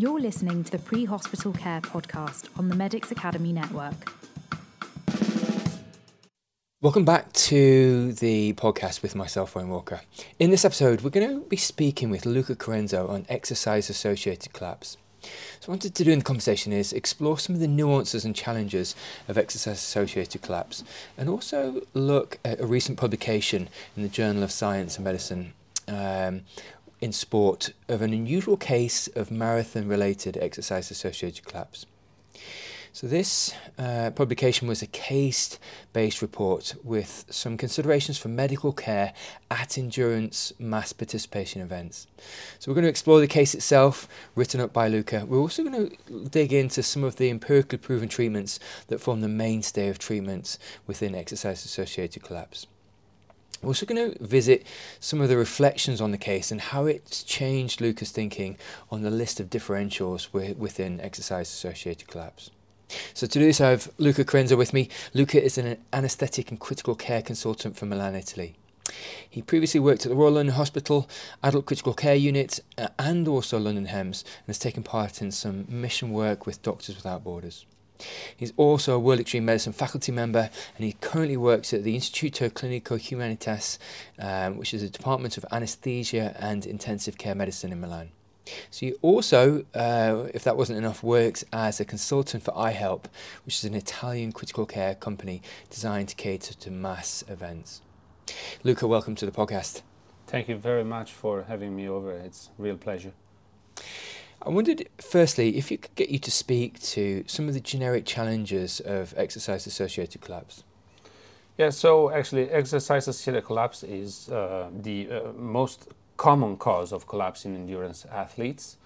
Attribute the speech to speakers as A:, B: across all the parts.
A: You're listening to the Pre Hospital Care podcast on the Medics Academy Network.
B: Welcome back to the podcast with myself, Wayne Walker. In this episode, we're going to be speaking with Luca Carenzo on exercise associated collapse. So, what I wanted to do in the conversation is explore some of the nuances and challenges of exercise associated collapse and also look at a recent publication in the Journal of Science and Medicine um, in sport of an unusual case of marathon related exercise associated collapse. So, this uh, publication was a case based report with some considerations for medical care at endurance mass participation events. So, we're going to explore the case itself, written up by Luca. We're also going to dig into some of the empirically proven treatments that form the mainstay of treatments within exercise associated collapse. We're also going to visit some of the reflections on the case and how it's changed Luca's thinking on the list of differentials within exercise associated collapse. So to do this, I have Luca Carenzo with me. Luca is an anaesthetic and critical care consultant from Milan, Italy. He previously worked at the Royal London Hospital Adult Critical Care Unit uh, and also London HEMS and has taken part in some mission work with Doctors Without Borders. He's also a World Extreme Medicine faculty member and he currently works at the Instituto Clinico Humanitas, um, which is a department of anaesthesia and intensive care medicine in Milan. So he also, uh, if that wasn't enough, works as a consultant for iHelp, which is an Italian critical care company designed to cater to mass events. Luca, welcome to the podcast.
C: Thank you very much for having me over. It's a real pleasure.
B: I wondered, firstly, if you could get you to speak to some of the generic challenges of exercise associated collapse.
C: Yeah, so actually, exercise associated collapse is uh, the uh, most common cause of collapse in endurance athletes.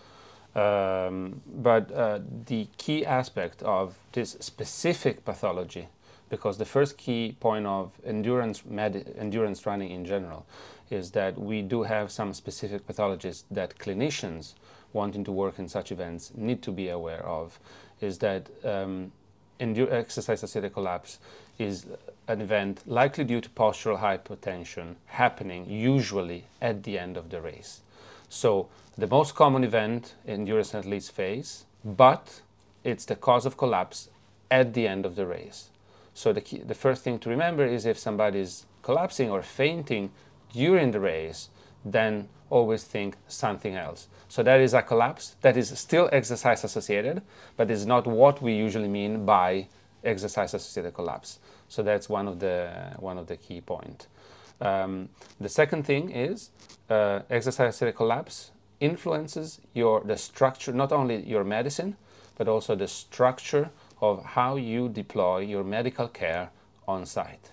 C: Um, but uh, the key aspect of this specific pathology, because the first key point of endurance, med- endurance running in general, is that we do have some specific pathologies that clinicians wanting to work in such events need to be aware of, is that um, exercise associated collapse is an event likely due to postural hypotension happening usually at the end of the race. So the most common event in endurance athletes face, but it's the cause of collapse at the end of the race. So the, key, the first thing to remember is if somebody is collapsing or fainting during the race, then always think something else. So that is a collapse that is still exercise associated, but is not what we usually mean by exercise associated collapse. So that's one of the one of the key point. Um, the second thing is uh, exercise associated collapse influences your the structure not only your medicine but also the structure of how you deploy your medical care on site.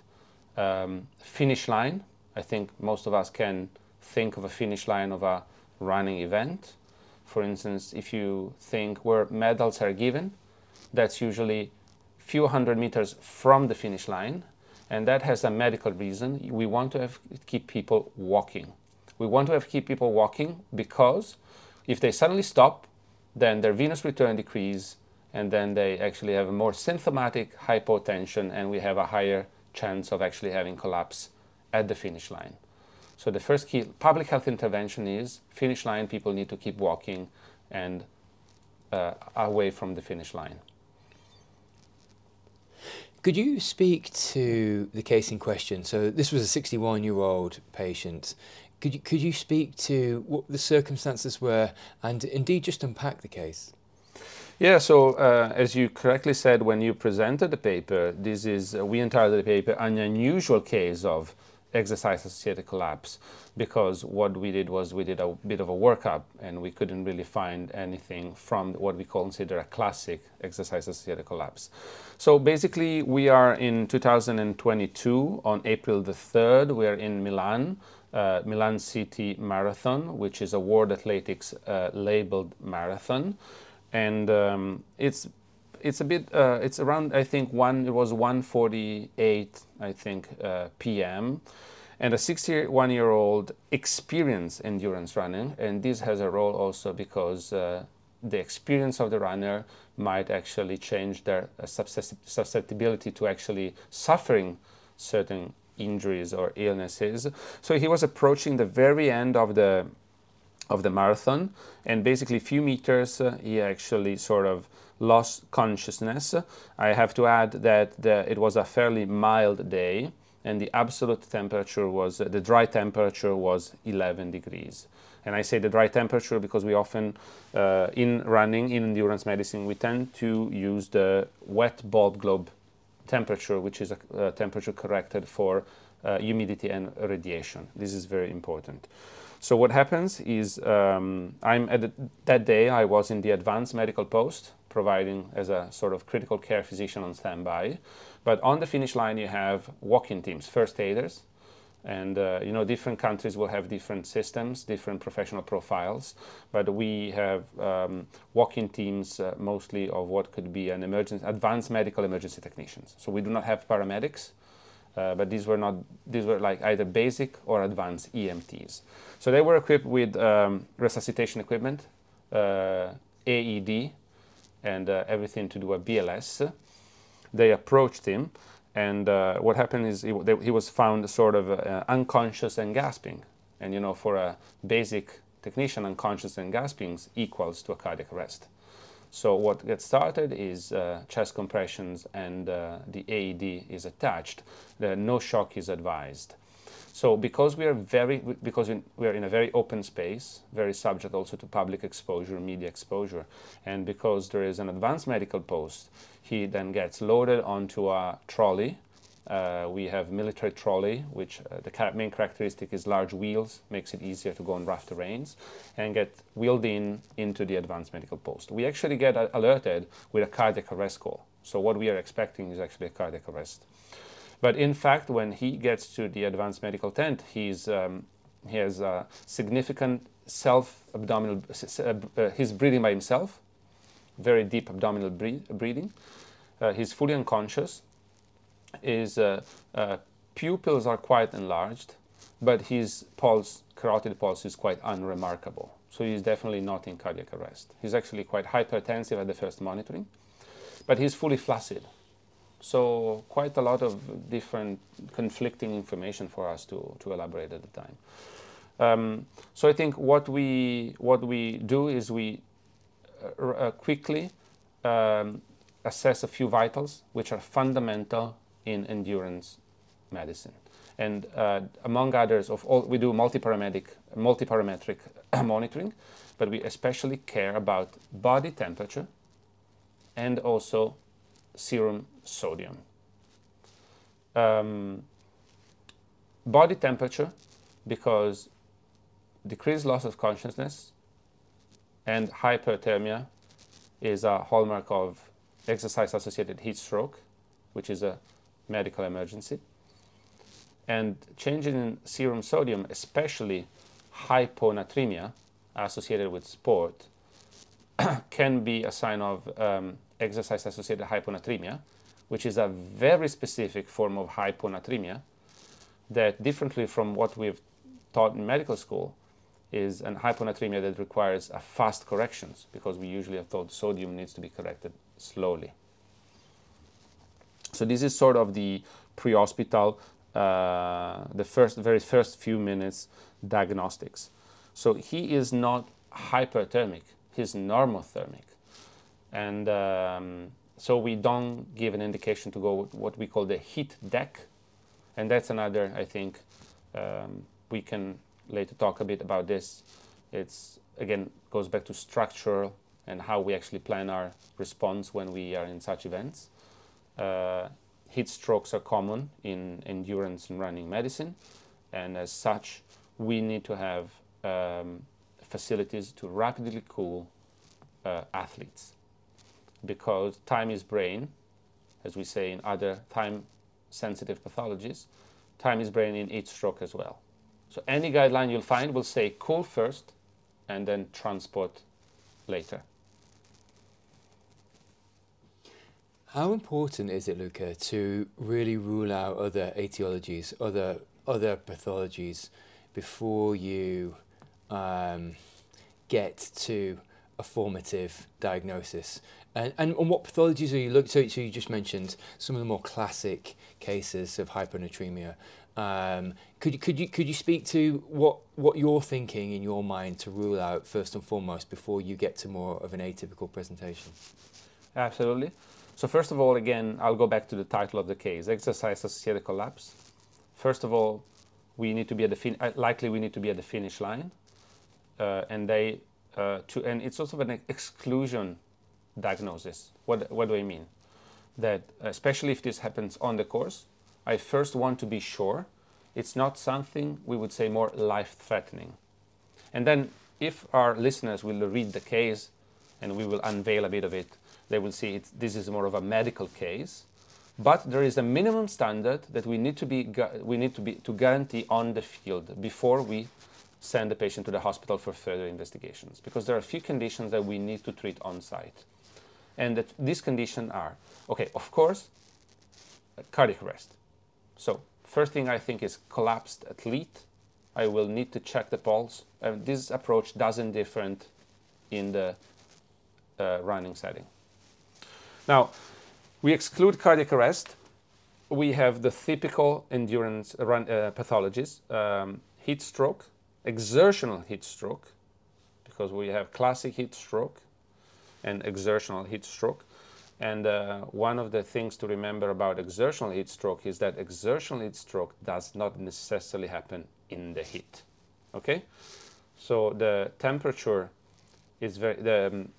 C: Um, finish line. I think most of us can think of a finish line of a running event. For instance, if you think where medals are given, that's usually few hundred meters from the finish line, and that has a medical reason. We want to have, keep people walking. We want to have keep people walking because if they suddenly stop, then their venous return decrease, and then they actually have a more symptomatic hypotension, and we have a higher chance of actually having collapse at the finish line. So the first key public health intervention is finish line. People need to keep walking and uh, away from the finish line.
B: Could you speak to the case in question? So this was a 61 year old patient. Could you, could you speak to what the circumstances were and indeed just unpack the case?
C: Yeah, so uh, as you correctly said when you presented the paper, this is, uh, we entitled the paper, an unusual case of exercise associated collapse because what we did was we did a bit of a workup and we couldn't really find anything from what we consider a classic exercise associated collapse. So basically, we are in 2022 on April the 3rd, we are in Milan. Uh, Milan City Marathon, which is a World Athletics uh, labeled marathon, and um, it's it's a bit uh, it's around i think one it was 148 i think uh, pm and a 61 year old experienced endurance running and this has a role also because uh, the experience of the runner might actually change their uh, susceptibility to actually suffering certain injuries or illnesses so he was approaching the very end of the of the marathon, and basically a few meters uh, he actually sort of lost consciousness. I have to add that the, it was a fairly mild day, and the absolute temperature was the dry temperature was 11 degrees. And I say the dry temperature because we often, uh, in running, in endurance medicine, we tend to use the wet bulb globe temperature, which is a, a temperature corrected for uh, humidity and radiation. This is very important. So what happens is um, I'm at the, that day I was in the advanced medical post, providing as a sort of critical care physician on standby. But on the finish line you have walk-in teams, first aiders, and uh, you know different countries will have different systems, different professional profiles. But we have um, walk-in teams uh, mostly of what could be an emergency, advanced medical emergency technicians. So we do not have paramedics. Uh, but these were not these were like either basic or advanced EMTs. So they were equipped with um, resuscitation equipment, uh, AED, and uh, everything to do a BLS. They approached him, and uh, what happened is he, they, he, was found sort of uh, unconscious and gasping. And you know, for a basic technician, unconscious and gasping equals to a cardiac arrest. So what gets started is uh, chest compressions and uh, the AED is attached. The no shock is advised. So because we are very because we are in a very open space, very subject also to public exposure, media exposure, and because there is an advanced medical post, he then gets loaded onto a trolley uh, we have military trolley, which uh, the main characteristic is large wheels, makes it easier to go on rough terrains, and get wheeled in into the advanced medical post. We actually get alerted with a cardiac arrest call. So what we are expecting is actually a cardiac arrest. But in fact, when he gets to the advanced medical tent, he's um, he has a significant self-abdominal. Uh, he's breathing by himself, very deep abdominal breathing. Uh, he's fully unconscious his uh, uh, pupils are quite enlarged, but his pulse, carotid pulse, is quite unremarkable. So he's definitely not in cardiac arrest. He's actually quite hypertensive at the first monitoring, but he's fully flaccid. So quite a lot of different conflicting information for us to, to elaborate at the time. Um, so I think what we what we do is we uh, uh, quickly um, assess a few vitals which are fundamental in endurance medicine. And uh, among others, of all, we do multi-parametric, multi-parametric monitoring, but we especially care about body temperature and also serum sodium. Um, body temperature, because decreased loss of consciousness and hyperthermia is a hallmark of exercise associated heat stroke, which is a medical emergency. And changes in serum sodium, especially hyponatremia associated with sport, can be a sign of um, exercise associated hyponatremia, which is a very specific form of hyponatremia that, differently from what we've taught in medical school, is an hyponatremia that requires a fast corrections because we usually have thought sodium needs to be corrected slowly. So this is sort of the pre-hospital, uh, the first, very first few minutes diagnostics. So he is not hyperthermic; he's normothermic, and um, so we don't give an indication to go with what we call the heat deck, and that's another. I think um, we can later talk a bit about this. It's again goes back to structural and how we actually plan our response when we are in such events. Uh, heat strokes are common in endurance and running medicine, and as such, we need to have um, facilities to rapidly cool uh, athletes because time is brain, as we say in other time sensitive pathologies, time is brain in heat stroke as well. So any guideline you'll find will say cool first and then transport later.
B: How important is it, Luca, to really rule out other etiologies, other other pathologies, before you um, get to a formative diagnosis? And, and, and what pathologies are you looking? So, so you just mentioned some of the more classic cases of hyponatremia. Um, could you could you could you speak to what what you're thinking in your mind to rule out first and foremost before you get to more of an atypical presentation?
C: Absolutely. So first of all, again, I'll go back to the title of the case: exercise-associated collapse. First of all, we need to be at the fin- uh, likely we need to be at the finish line, uh, and they uh, to and it's also an exclusion diagnosis. What what do I mean? That especially if this happens on the course, I first want to be sure it's not something we would say more life-threatening, and then if our listeners will read the case, and we will unveil a bit of it they will see this is more of a medical case. But there is a minimum standard that we need to be we need to be to guarantee on the field before we send the patient to the hospital for further investigations because there are a few conditions that we need to treat on site. And that these conditions are okay, of course, cardiac arrest. So, first thing I think is collapsed athlete. I will need to check the pulse. And this approach doesn't differ in the uh, running setting. Now, we exclude cardiac arrest. We have the typical endurance run, uh, pathologies um, heat stroke, exertional heat stroke, because we have classic heat stroke and exertional heat stroke. And uh, one of the things to remember about exertional heat stroke is that exertional heat stroke does not necessarily happen in the heat. Okay? So the temperature is very, the um,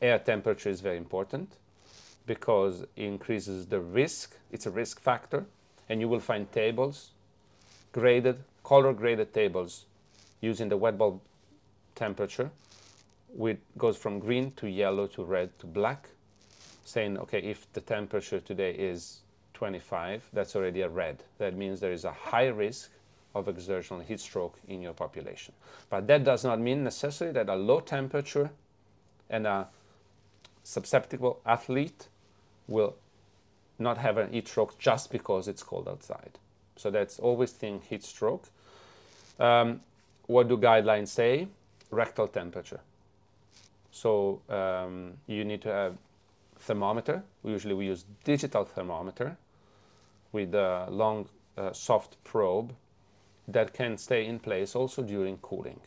C: air temperature is very important because it increases the risk. It's a risk factor. And you will find tables, graded, color graded tables using the wet bulb temperature, which goes from green to yellow to red to black, saying, okay, if the temperature today is 25, that's already a red. That means there is a high risk of exertional heat stroke in your population. But that does not mean necessarily that a low temperature and a susceptible athlete will not have an heat stroke just because it's cold outside. So that's always think heat stroke. Um, what do guidelines say? Rectal temperature. So um, you need to have thermometer. Usually we use digital thermometer with a long uh, soft probe that can stay in place also during cooling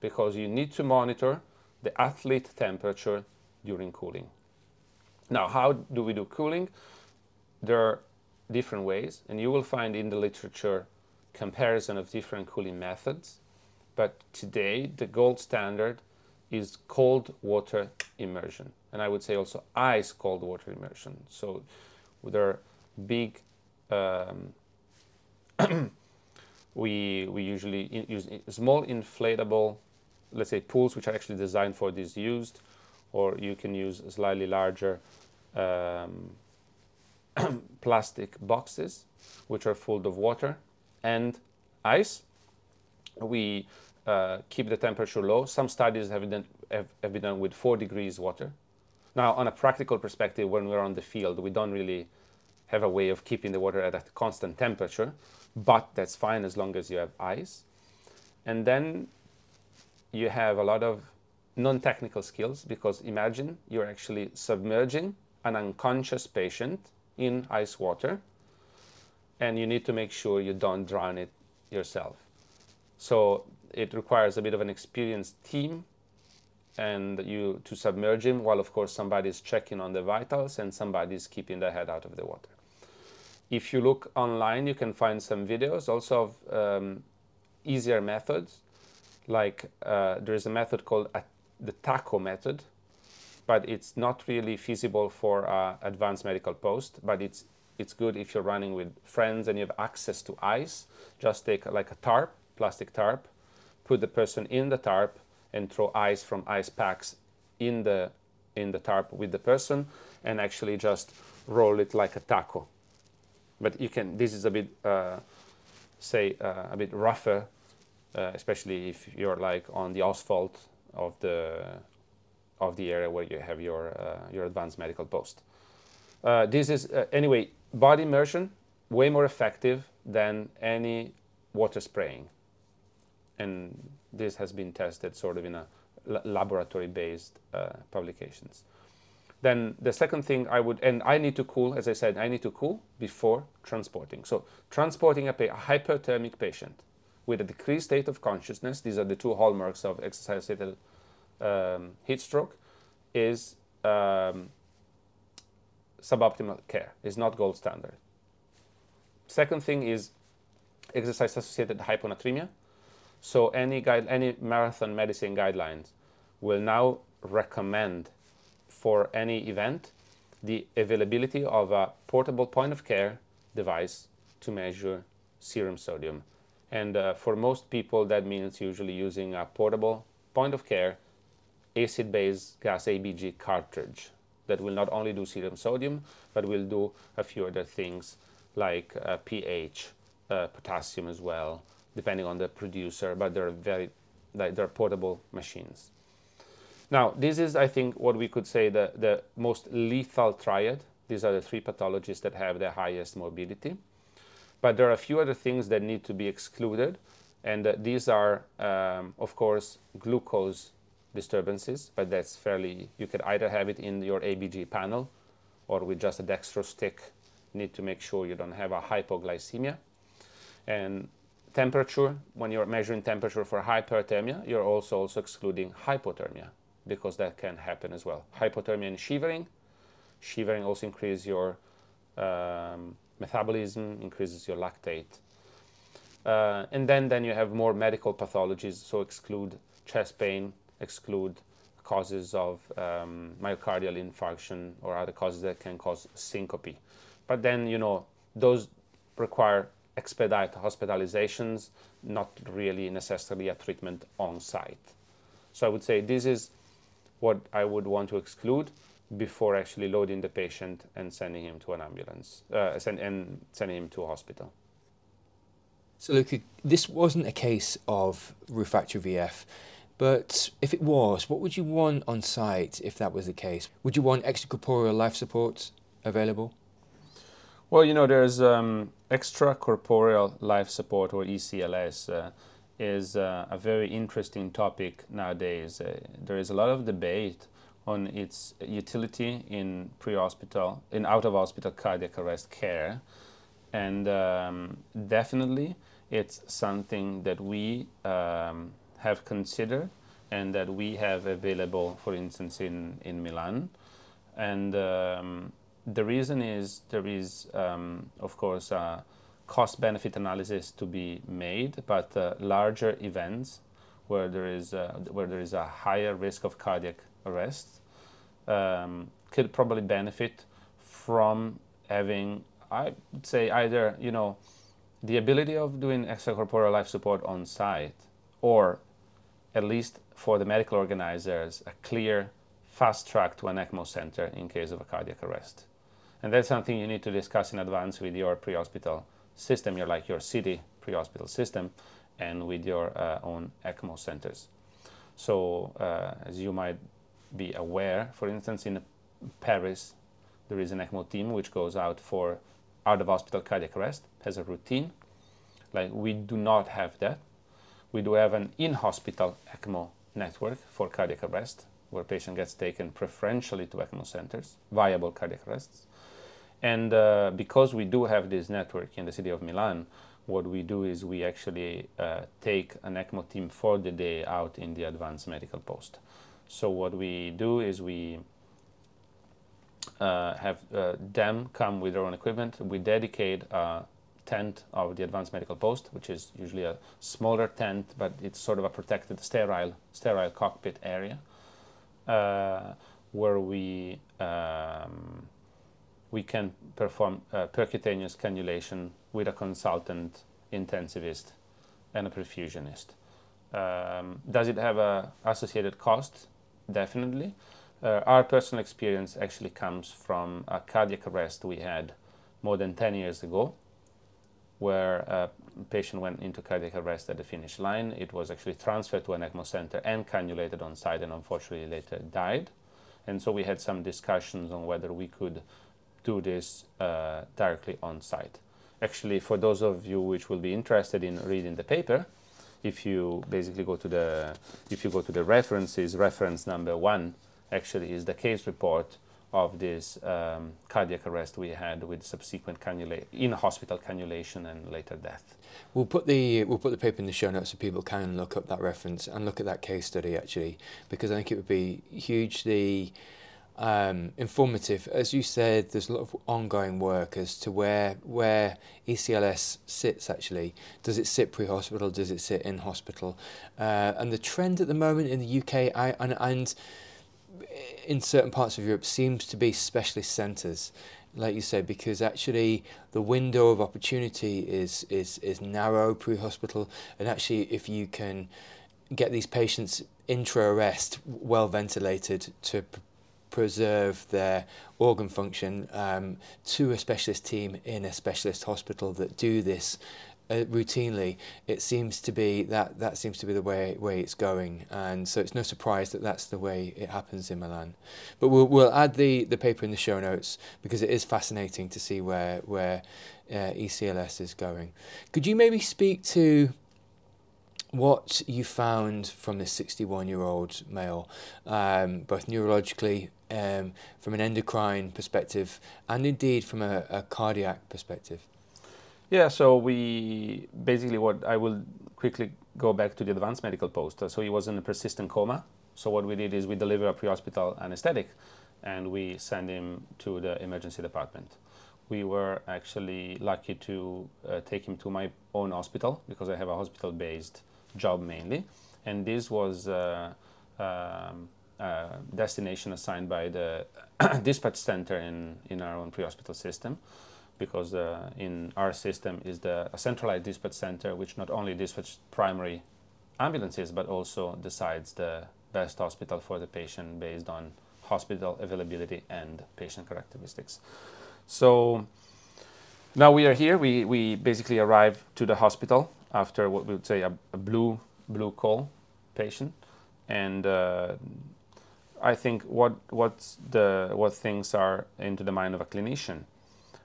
C: because you need to monitor the athlete temperature during cooling. Now, how do we do cooling? There are different ways, and you will find in the literature comparison of different cooling methods. But today, the gold standard is cold water immersion, and I would say also ice cold water immersion. So there are big. Um, we we usually use small inflatable, let's say pools, which are actually designed for this used or you can use slightly larger um, plastic boxes which are full of water and ice. We uh, keep the temperature low. Some studies have, done, have, have been done with 4 degrees water. Now, on a practical perspective, when we're on the field, we don't really have a way of keeping the water at a constant temperature, but that's fine as long as you have ice. And then you have a lot of non-technical skills because imagine you're actually submerging an unconscious patient in ice water and you need to make sure you don't drown it yourself. So it requires a bit of an experienced team and you to submerge him while of course somebody is checking on the vitals and somebody is keeping the head out of the water. If you look online, you can find some videos also of um, easier methods. Like uh, there is a method called the TACO method, but it's not really feasible for uh, advanced medical post. But it's it's good if you're running with friends and you have access to ice. Just take like a tarp, plastic tarp, put the person in the tarp, and throw ice from ice packs in the in the tarp with the person, and actually just roll it like a taco. But you can. This is a bit, uh, say, uh, a bit rougher, uh, especially if you're like on the asphalt of the of the area where you have your uh, your advanced medical post. Uh, this is uh, anyway body immersion way more effective than any water spraying, and this has been tested sort of in a laboratory based uh, publications. Then the second thing I would, and I need to cool, as I said, I need to cool before transporting. So transporting a, a hyperthermic patient with a decreased state of consciousness, these are the two hallmarks of exercise-associated um, heat stroke, is um, suboptimal care, is not gold standard. Second thing is exercise-associated hyponatremia. So any guide, any marathon medicine guidelines will now recommend for any event the availability of a portable point of care device to measure serum sodium. And uh, for most people, that means usually using a portable point of care acid base gas ABG cartridge that will not only do serum sodium, but will do a few other things like uh, pH, uh, potassium as well, depending on the producer, but they're very, they're portable machines. Now, this is, I think, what we could say the, the most lethal triad. These are the three pathologies that have the highest morbidity. But there are a few other things that need to be excluded. And uh, these are, um, of course, glucose disturbances, but that's fairly, you could either have it in your ABG panel or with just a dextrose stick. Need to make sure you don't have a hypoglycemia. And temperature, when you're measuring temperature for hyperthermia, you're also, also excluding hypothermia because that can happen as well. Hypothermia and shivering. Shivering also increases your um, metabolism, increases your lactate. Uh, and then, then you have more medical pathologies, so exclude chest pain, exclude causes of um, myocardial infarction or other causes that can cause syncope. But then, you know, those require expedite hospitalizations, not really necessarily a treatment on site. So I would say this is what I would want to exclude before actually loading the patient and sending him to an ambulance uh, send, and sending him to a hospital.
B: So, Luca, this wasn't a case of refractory VF, but if it was, what would you want on site if that was the case? Would you want extracorporeal life support available?
C: Well, you know, there's um, extracorporeal life support or ECLS. Uh, is uh, a very interesting topic nowadays. Uh, there is a lot of debate on its utility in pre-hospital, in out-of-hospital cardiac arrest care, and um, definitely it's something that we um, have considered and that we have available, for instance, in in Milan, and um, the reason is there is, um, of course, cost benefit analysis to be made, but uh, larger events where there is uh, where there is a higher risk of cardiac arrest um, could probably benefit from having I would say either you know the ability of doing extracorporeal life support on site or at least for the medical organizers a clear fast track to an ECMO center in case of a cardiac arrest. And that's something you need to discuss in advance with your pre-hospital system, you're like your city pre-hospital system, and with your uh, own ECMO centers. So, uh, as you might be aware, for instance, in Paris, there is an ECMO team which goes out for out of hospital cardiac arrest, has a routine. Like we do not have that. We do have an in hospital ECMO network for cardiac arrest, where patient gets taken preferentially to ECMO centers, viable cardiac arrests. And uh, because we do have this network in the city of Milan, what we do is we actually uh, take an ECMO team for the day out in the advanced medical post. So what we do is we uh, have uh, them come with their own equipment. We dedicate a tent of the advanced medical post, which is usually a smaller tent, but it's sort of a protected, sterile, sterile cockpit area, uh, where we um, we can perform uh, percutaneous cannulation with a consultant intensivist and a perfusionist. Um, does it have a associated cost? Definitely. Uh, our personal experience actually comes from a cardiac arrest we had more than 10 years ago, where a patient went into cardiac arrest at the finish line. It was actually transferred to an ECMO center and cannulated on site, and unfortunately later died. And so we had some discussions on whether we could do this uh, directly on site. Actually, for those of you which will be interested in reading the paper, if you basically go to the if you go to the references, reference number one actually is the case report of this um, cardiac arrest we had with subsequent cannula- in hospital cannulation and later death.
B: We'll put the we'll put the paper in the show notes so people can look up that reference and look at that case study actually because I think it would be hugely um, informative. As you said, there's a lot of ongoing work as to where where ECLS sits. Actually, does it sit pre-hospital? Does it sit in hospital? Uh, and the trend at the moment in the UK I, and and in certain parts of Europe seems to be specialist centres, like you said, because actually the window of opportunity is is is narrow pre-hospital, and actually if you can get these patients intra arrest well ventilated to preserve their organ function um, to a specialist team in a specialist hospital that do this uh, routinely, it seems to be that that seems to be the way way it's going, and so it's no surprise that that's the way it happens in Milan. But we'll we'll add the the paper in the show notes because it is fascinating to see where where uh, ECLS is going. Could you maybe speak to what you found from this 61 year old male, um, both neurologically, um, from an endocrine perspective, and indeed from a, a, cardiac perspective?
C: Yeah, so we basically what I will quickly go back to the advanced medical post. So he was in a persistent coma. So what we did is we deliver a pre-hospital anesthetic, and we send him to the emergency department. We were actually lucky to uh, take him to my own hospital because I have a hospital-based job mainly, and this was uh, um, a destination assigned by the dispatch center in, in our own pre-hospital system because uh, in our system is the a centralized dispatch center which not only dispatches primary ambulances but also decides the best hospital for the patient based on hospital availability and patient characteristics. So now we are here. We, we basically arrive to the hospital after what we would say a, a blue blue call patient, and uh, I think what what's the what things are into the mind of a clinician.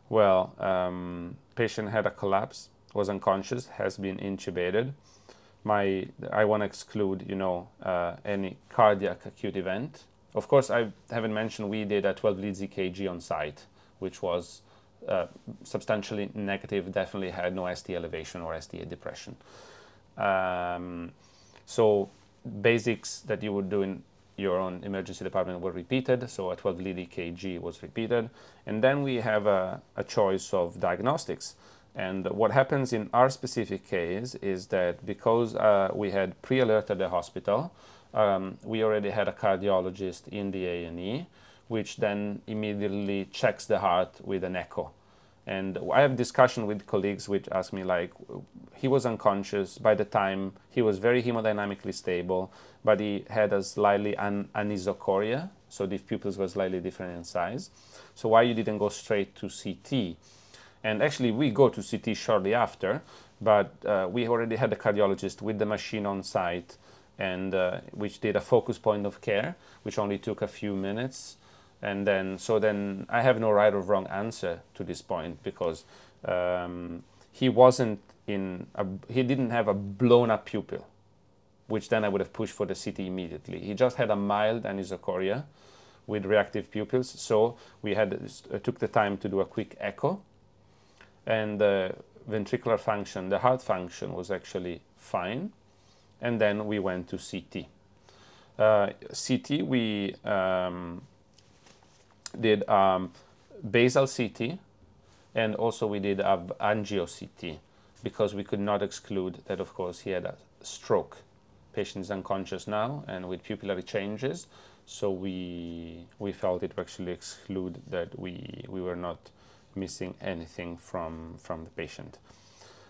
C: Well, um, patient had a collapse, was unconscious, has been intubated. My I want to exclude you know uh, any cardiac acute event. Of course, I haven't mentioned we did a 12 lead EKG on site, which was uh, substantially negative, definitely had no ST elevation or ST depression. Um, so basics that you would do in your own emergency department were repeated. So a 12 lead EKG was repeated. And then we have a, a choice of diagnostics. And what happens in our specific case is that because uh, we had pre-alerted the hospital, um, we already had a cardiologist in the A&E which then immediately checks the heart with an echo. And I have discussion with colleagues which ask me like, he was unconscious by the time he was very hemodynamically stable, but he had a slightly an- anisocoria, so the pupils were slightly different in size. So why you didn't go straight to CT? And actually, we go to CT shortly after, but uh, we already had a cardiologist with the machine on site, and uh, which did a focus point of care, which only took a few minutes and then so then I have no right or wrong answer to this point because um, he wasn't in a, he didn't have a blown up pupil, which then I would have pushed for the CT immediately. He just had a mild anisocoria with reactive pupils, so we had uh, took the time to do a quick echo, and the ventricular function, the heart function was actually fine, and then we went to CT. Uh, CT we um, did um, basal CT and also we did a angio CT because we could not exclude that of course he had a stroke. Patient is unconscious now and with pupillary changes so we we felt it actually exclude that we we were not missing anything from from the patient.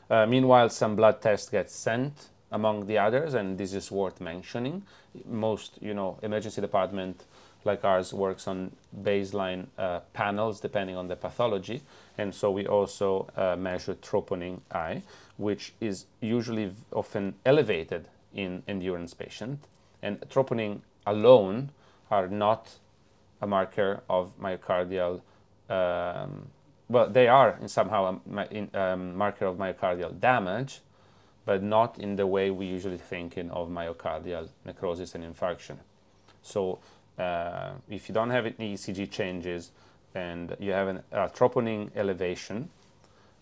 C: Uh, meanwhile, some blood tests get sent among the others, and this is worth mentioning. Most, you know, emergency department like ours works on baseline uh, panels depending on the pathology. And so we also uh, measure troponin I, which is usually often elevated in endurance patient. And troponin alone are not a marker of myocardial, um, well, they are in somehow a um, marker of myocardial damage, but not in the way we usually think in of myocardial necrosis and infarction. So uh, if you don't have any ECG changes and you have an, a troponin elevation,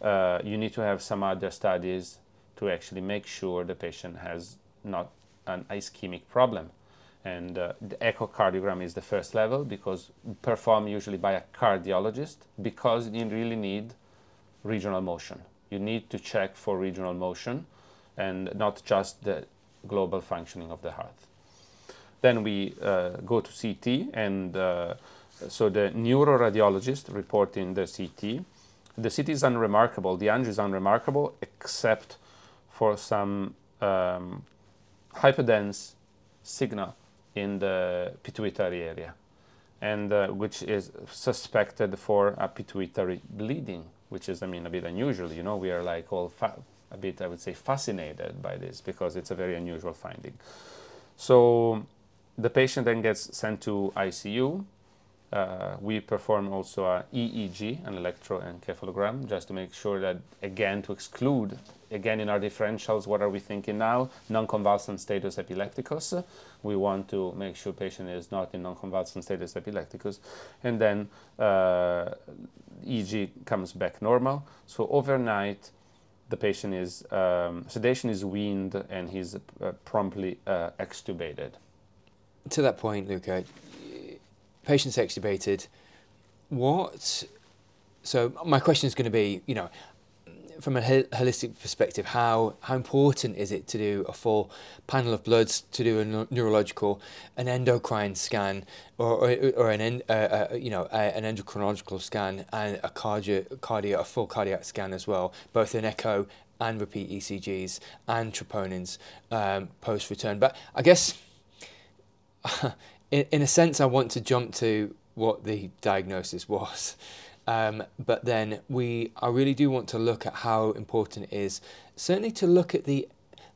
C: uh, you need to have some other studies to actually make sure the patient has not an ischemic problem. And uh, the echocardiogram is the first level because performed usually by a cardiologist because you really need regional motion. You need to check for regional motion and not just the global functioning of the heart. Then we uh, go to CT, and uh, so the neuroradiologist reporting the CT. The CT is unremarkable, the angio is unremarkable, except for some um, hyperdense signal in the pituitary area, and uh, which is suspected for a pituitary bleeding, which is, I mean, a bit unusual. You know, we are like all a bit, I would say, fascinated by this because it's a very unusual finding. So the patient then gets sent to ICU. Uh, we perform also a EEG, an electroencephalogram, just to make sure that, again, to exclude, again, in our differentials, what are we thinking now? Non-convulsant status epilepticus. We want to make sure patient is not in non-convulsant status epilepticus. And then uh, EEG comes back normal. So overnight, the patient is, um, sedation is weaned and he's uh, promptly uh, extubated
B: to that point, Luca, patients extubated. What? So my question is going to be, you know, from a holistic perspective, how how important is it to do a full panel of bloods, to do a neurological, an endocrine scan, or or, or an uh, uh, you know a, an endocrinological scan and a cardio cardio a full cardiac scan as well, both an echo and repeat ECGs and troponins um, post return. But I guess in, in a sense, I want to jump to what the diagnosis was. Um, but then we, I really do want to look at how important it is, certainly to look at the,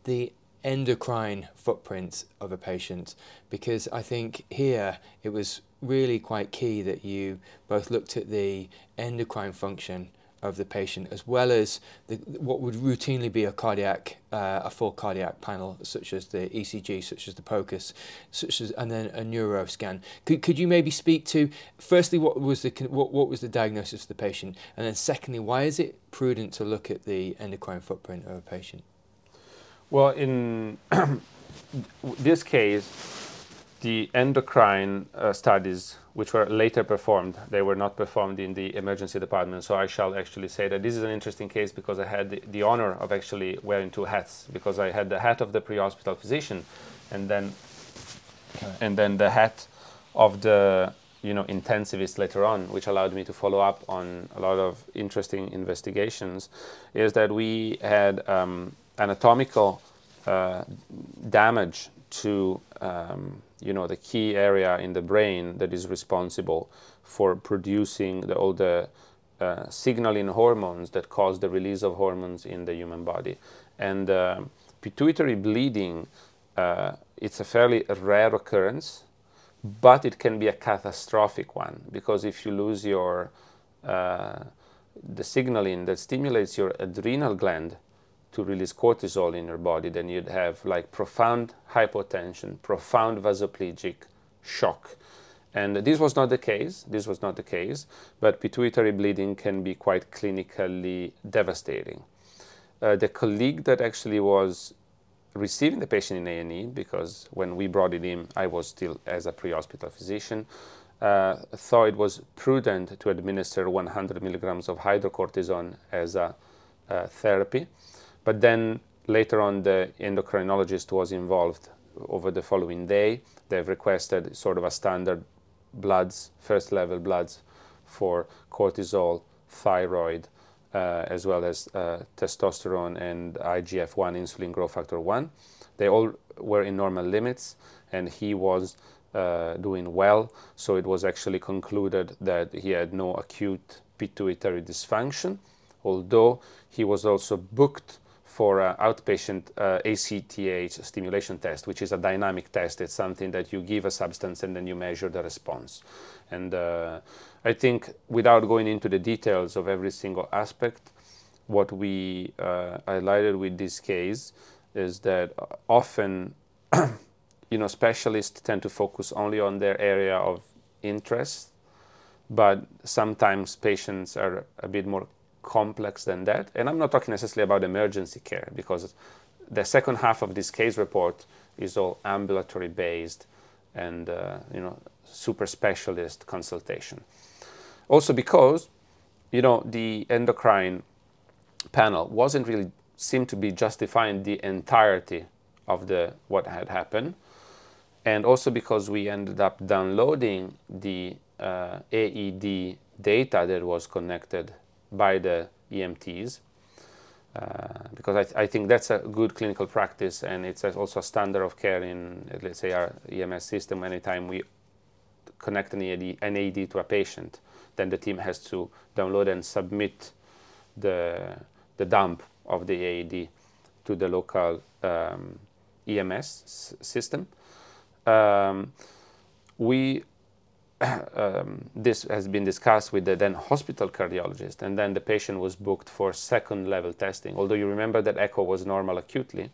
B: the endocrine footprint of a patient, because I think here it was really quite key that you both looked at the endocrine function of the patient, as well as the, what would routinely be a cardiac, uh, a full cardiac panel, such as the ECG, such as the POCUS, such as, and then a neuro scan. Could, could you maybe speak to, firstly, what was the what, what was the diagnosis of the patient, and then secondly, why is it prudent to look at the endocrine footprint of a patient?
C: Well, in this case, the endocrine uh, studies, which were later performed, they were not performed in the emergency department. So I shall actually say that this is an interesting case because I had the, the honor of actually wearing two hats. Because I had the hat of the pre-hospital physician, and then okay. and then the hat of the you know intensivist later on, which allowed me to follow up on a lot of interesting investigations. Is that we had um, anatomical uh, damage to um, you know the key area in the brain that is responsible for producing the, all the uh, signaling hormones that cause the release of hormones in the human body. And uh, pituitary bleeding, uh, it's a fairly rare occurrence, but it can be a catastrophic one because if you lose your uh, the signaling that stimulates your adrenal gland to release cortisol in your body, then you'd have like profound hypotension, profound vasoplegic shock. And this was not the case. This was not the case, but pituitary bleeding can be quite clinically devastating. Uh, the colleague that actually was receiving the patient in A&E, because when we brought it in, I was still as a pre-hospital physician, uh, thought it was prudent to administer 100 milligrams of hydrocortisone as a uh, therapy. But then later on, the endocrinologist was involved over the following day. They've requested sort of a standard bloods, first level bloods for cortisol, thyroid, uh, as well as uh, testosterone and IGF 1, insulin growth factor 1. They all were in normal limits, and he was uh, doing well. So it was actually concluded that he had no acute pituitary dysfunction, although he was also booked for uh, outpatient uh, ACTH stimulation test, which is a dynamic test. It's something that you give a substance and then you measure the response. And uh, I think without going into the details of every single aspect, what we uh, highlighted with this case is that often you know, specialists tend to focus only on their area of interest, but sometimes patients are a bit more complex than that. And I'm not talking necessarily about emergency care because the second half of this case report is all ambulatory based and uh, you know super specialist consultation. Also because you know the endocrine panel wasn't really seemed to be justifying the entirety of the what had happened, and also because we ended up downloading the uh, AED data that was connected by the EMTs. Uh, because I, th- I, think that's a good clinical practice and it's also a standard of care in, let's say, our EMS system. Anytime we connect an AED, an AED to a patient, then the team has to download and submit the, the dump of the AED to the local um, EMS system. Um, we um, this has been discussed with the then hospital cardiologist, and then the patient was booked for second level testing. Although you remember that echo was normal acutely,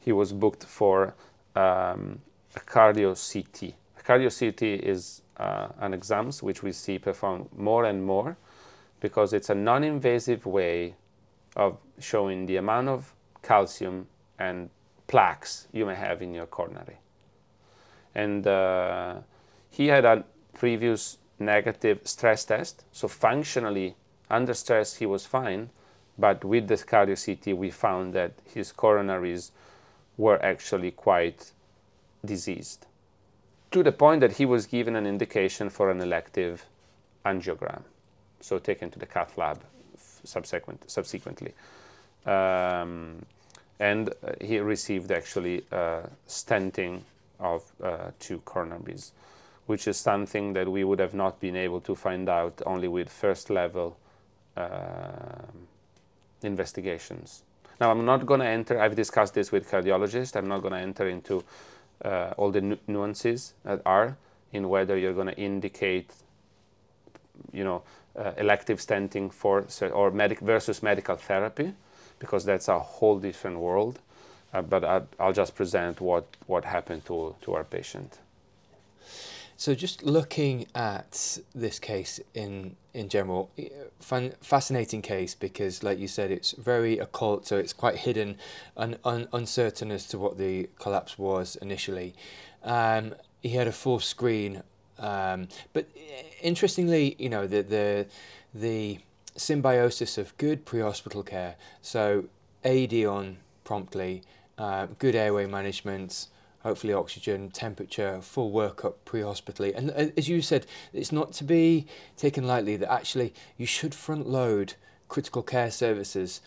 C: he was booked for um, a cardio CT. A cardio CT is uh, an exam which we see performed more and more because it's a non invasive way of showing the amount of calcium and plaques you may have in your coronary. And uh, he had a previous negative stress test, so functionally under stress he was fine, but with the cardio CT we found that his coronaries were actually quite diseased to the point that he was given an indication for an elective angiogram, so taken to the cath lab subsequent, subsequently. Um, and uh, he received actually uh, stenting of uh, two coronaries, which is something that we would have not been able to find out only with first level um, investigations. Now, I'm not going to enter, I've discussed this with cardiologists, I'm not going to enter into uh, all the nu- nuances that are in whether you're going to indicate, you know, uh, elective stenting for or medic versus medical therapy, because that's a whole different world. Uh, but I, I'll just present what, what happened to, to our patient.
B: So just looking at this case in in general, fun, fascinating case because, like you said, it's very occult, so it's quite hidden and un, uncertain as to what the collapse was initially. Um, he had a full screen, um, but interestingly, you know the the the symbiosis of good pre-hospital care, so AED on promptly, uh, good airway management hopefully oxygen, temperature, full workup pre-hospitally. And uh, as you said, it's not to be taken lightly that actually you should front load critical care services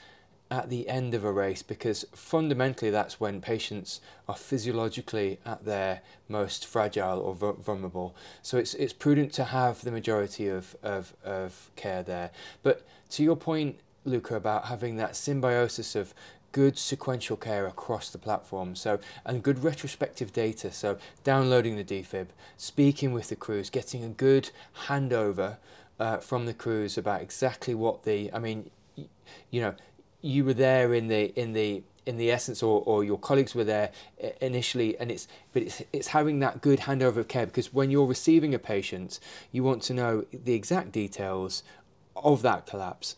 B: at the end of a race because fundamentally that's when patients are physiologically at their most fragile or vulnerable. So it's it's prudent to have the majority of, of, of care there. But to your point, Luca, about having that symbiosis of good sequential care across the platform. So and good retrospective data. So downloading the defib, speaking with the crews, getting a good handover uh, from the crews about exactly what the. I mean, you know, you were there in the in the in the essence or, or your colleagues were there initially and it's but it's it's having that good handover of care because when you're receiving a patient you want to know the exact details of that collapse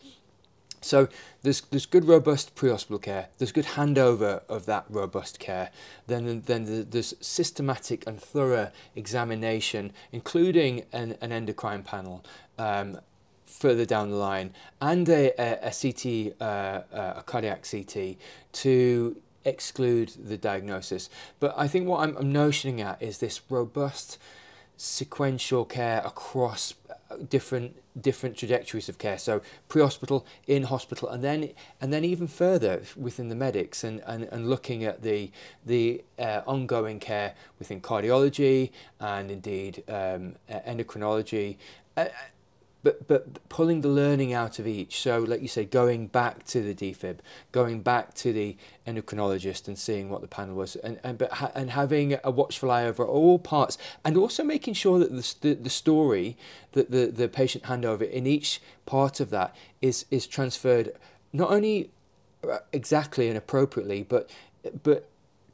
B: so there's there's good robust pre-hospital care. There's good handover of that robust care. Then then there's systematic and thorough examination, including an, an endocrine panel. Um, further down the line, and a, a, a CT, uh, uh, a cardiac CT, to exclude the diagnosis. But I think what I'm, I'm notioning at is this robust sequential care across different different trajectories of care. So pre-hospital, in hospital, and then and then even further within the medics, and, and, and looking at the the uh, ongoing care within cardiology and indeed um, endocrinology. Uh, but but pulling the learning out of each. So, like you say, going back to the defib, going back to the endocrinologist and seeing what the panel was, and and but ha- and having a watchful eye over all parts, and also making sure that the the, the story that the the patient handover in each part of that is is transferred not only uh, exactly and appropriately, but but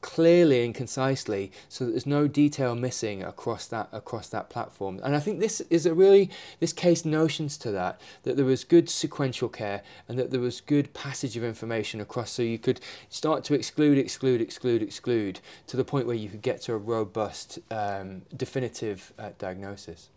B: clearly and concisely so that there's no detail missing across that across that platform. And i think this is a really this case notions to that that there was good sequential care and that there was good passage of information across so you could start to exclude exclude exclude exclude to the point where you could get to a robust um, definitive uh, diagnosis.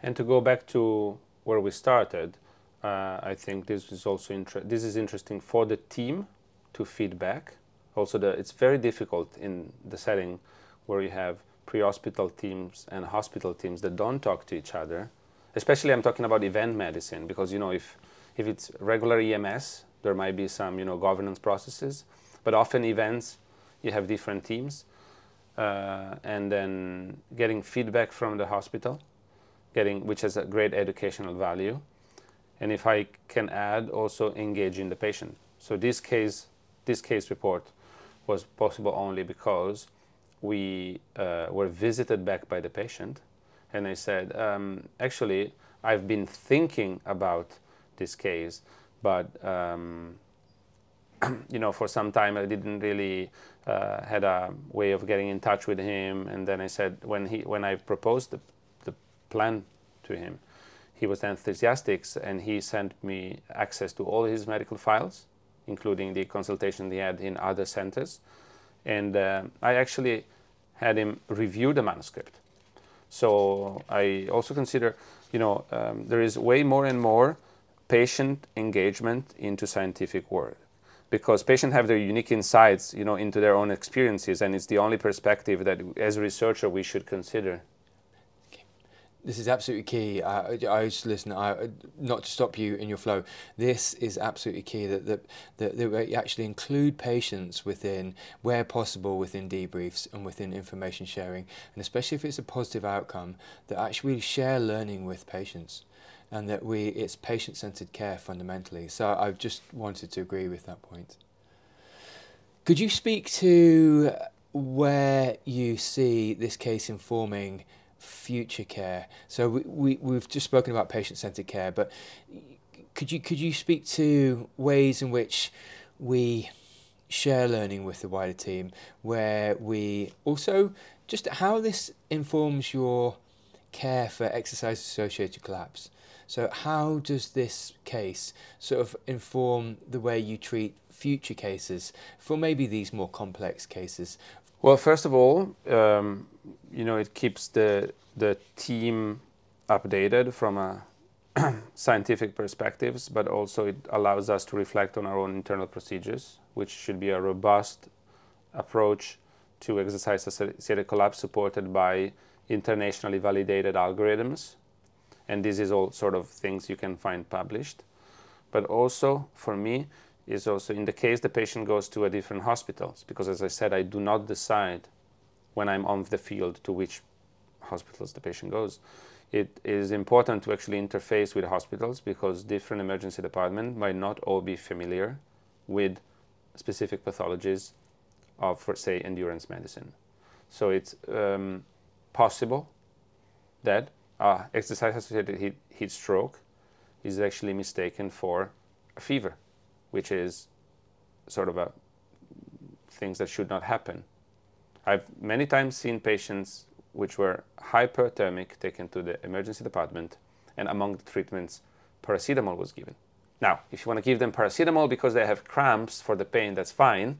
C: And to go back to where we started uh, i think this is also inter- this is interesting for the team to feedback also the, it's very difficult in the setting where you have pre-hospital teams and hospital teams that don't talk to each other. Especially i'm talking about event medicine because you know if if it's regular ems there might be some you know governance processes but often events you have different teams. Uh, and then getting feedback from the hospital getting which has a great educational value. And if i can add also engaging the patient. So this case this case report was possible only because we uh, were visited back by the patient. And they said um, actually i've been thinking about this case but um, you know for some time i didn't really uh, had a way of getting in touch with him. And then i said when he when i proposed the, the plan to him he was enthusiastic and he sent me access to all his medical files including the consultation he had in other centers. And uh, I actually had him review the manuscript. So I also consider, you know, um, there is way more and more patient engagement into scientific work because patients have their unique insights, you know, into their own experiences, and it's the only perspective that, as a researcher, we should consider.
B: This is absolutely key. I, just listen. Not to stop you in your flow. This is absolutely key that that, that that we actually include patients within, where possible, within debriefs and within information sharing, and especially if it's a positive outcome, that actually share learning with patients, and that we it's patient-centered care fundamentally. So I just wanted to agree with that point. Could you speak to where you see this case informing? Future care. So we, we we've just spoken about patient-centered care, but could you could you speak to ways in which we share learning with the wider team, where we also just how this informs your care for exercise-associated collapse. So how does this case sort of inform the way you treat future cases for maybe these more complex cases?
C: Well, first of all, um, you know, it keeps the the team updated from a scientific perspectives, but also it allows us to reflect on our own internal procedures, which should be a robust approach to exercise associated collapse supported by internationally validated algorithms. And this is all sort of things you can find published. But also, for me, is also in the case the patient goes to a different hospitals, because as I said, I do not decide when I'm on the field to which hospitals the patient goes. It is important to actually interface with hospitals because different emergency departments might not all be familiar with specific pathologies of, for say, endurance medicine. So it's um, possible that uh, exercise-associated heat, heat stroke is actually mistaken for a fever, which is sort of a things that should not happen. I've many times seen patients which were hyperthermic taken to the emergency department, and among the treatments, paracetamol was given. Now, if you want to give them paracetamol because they have cramps for the pain, that's fine.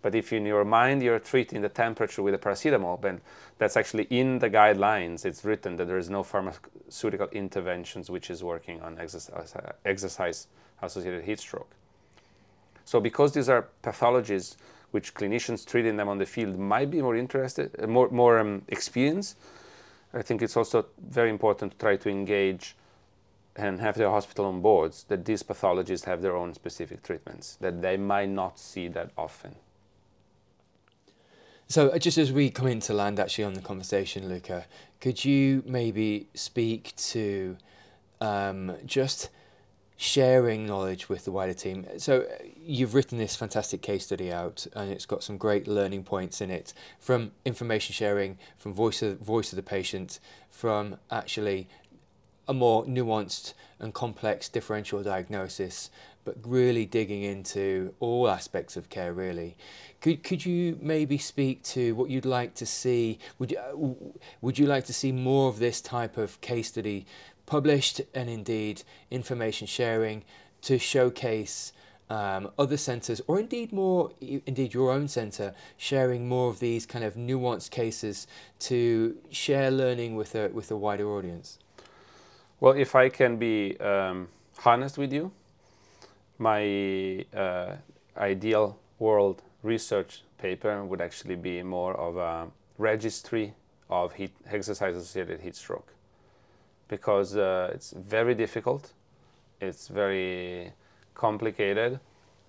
C: But if in your mind you're treating the temperature with a paracetamol, then that's actually in the guidelines. It's written that there is no pharmaceutical interventions which is working on exercise, associated heat stroke. So because these are pathologies which clinicians treating them on the field might be more interested, uh, more, more um, experienced. I think it's also very important to try to engage and have the hospital on boards that these pathologists have their own specific treatments that they might not see that often.
B: So, uh, just as we come into land actually on the conversation, Luca, could you maybe speak to um, just sharing knowledge with the wider team. So you've written this fantastic case study out, and it's got some great learning points in it from information sharing, from voice of voice of the patient, from actually a more nuanced and complex differential diagnosis, but really digging into all aspects of care. Really, could could you maybe speak to what you'd like to see? Would you, uh, would you like to see more of this type of case study published, and indeed information sharing to showcase? Um, other centres, or indeed more, indeed your own centre, sharing more of these kind of nuanced cases to share learning with a with a wider audience.
C: Well, if I can be um, honest with you, my uh, ideal world research paper would actually be more of a registry of heat, exercise-associated heat stroke because uh, it's very difficult, it's very complicated,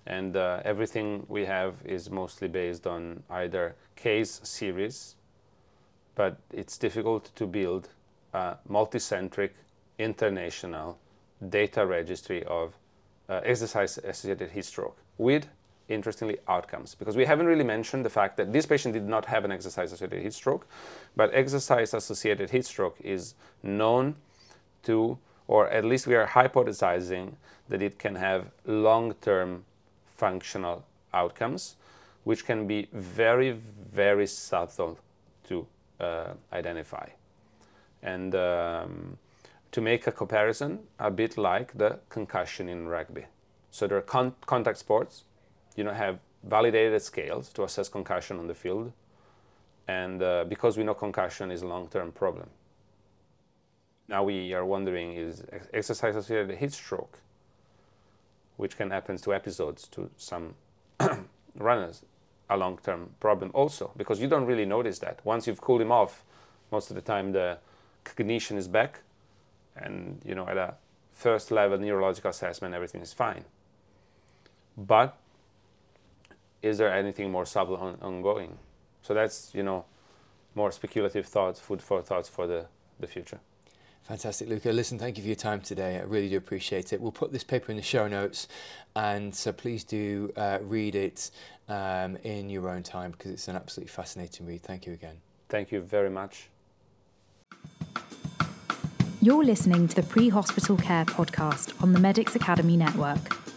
C: and uh, everything we have is mostly based on either case series, but it's difficult to build a multicentric international data registry of uh, exercise associated heat stroke with interestingly outcomes. Because we haven't really mentioned the fact that this patient did not have an exercise associated heat stroke but exercise associated heat stroke is known to or at least we are hypothesizing that it can have long-term functional outcomes which can be very very subtle to uh, identify and um, to make a comparison a bit like the concussion in rugby. So there are con- contact sports, you know, have validated scales to assess concussion on the field, and uh, because we know concussion is a long-term problem. Now we are wondering is exercise-associated heat stroke, which can happen to episodes to some runners, a long-term problem also? Because you don't really notice that. Once you've cooled him off, most of the time the cognition is back and you know at a first level neurological assessment everything is fine. But is there anything more subtle on, ongoing? So that's you know more speculative thoughts food for thoughts for the, the future
B: Fantastic, Luca. Listen, thank you for your time today. I really do appreciate it. We'll put this paper in the show notes, and so please do uh, read it um, in your own time because it's an absolutely fascinating read. Thank you again.
C: Thank you very much.
A: You're listening to the Pre Hospital Care podcast on the Medics Academy Network.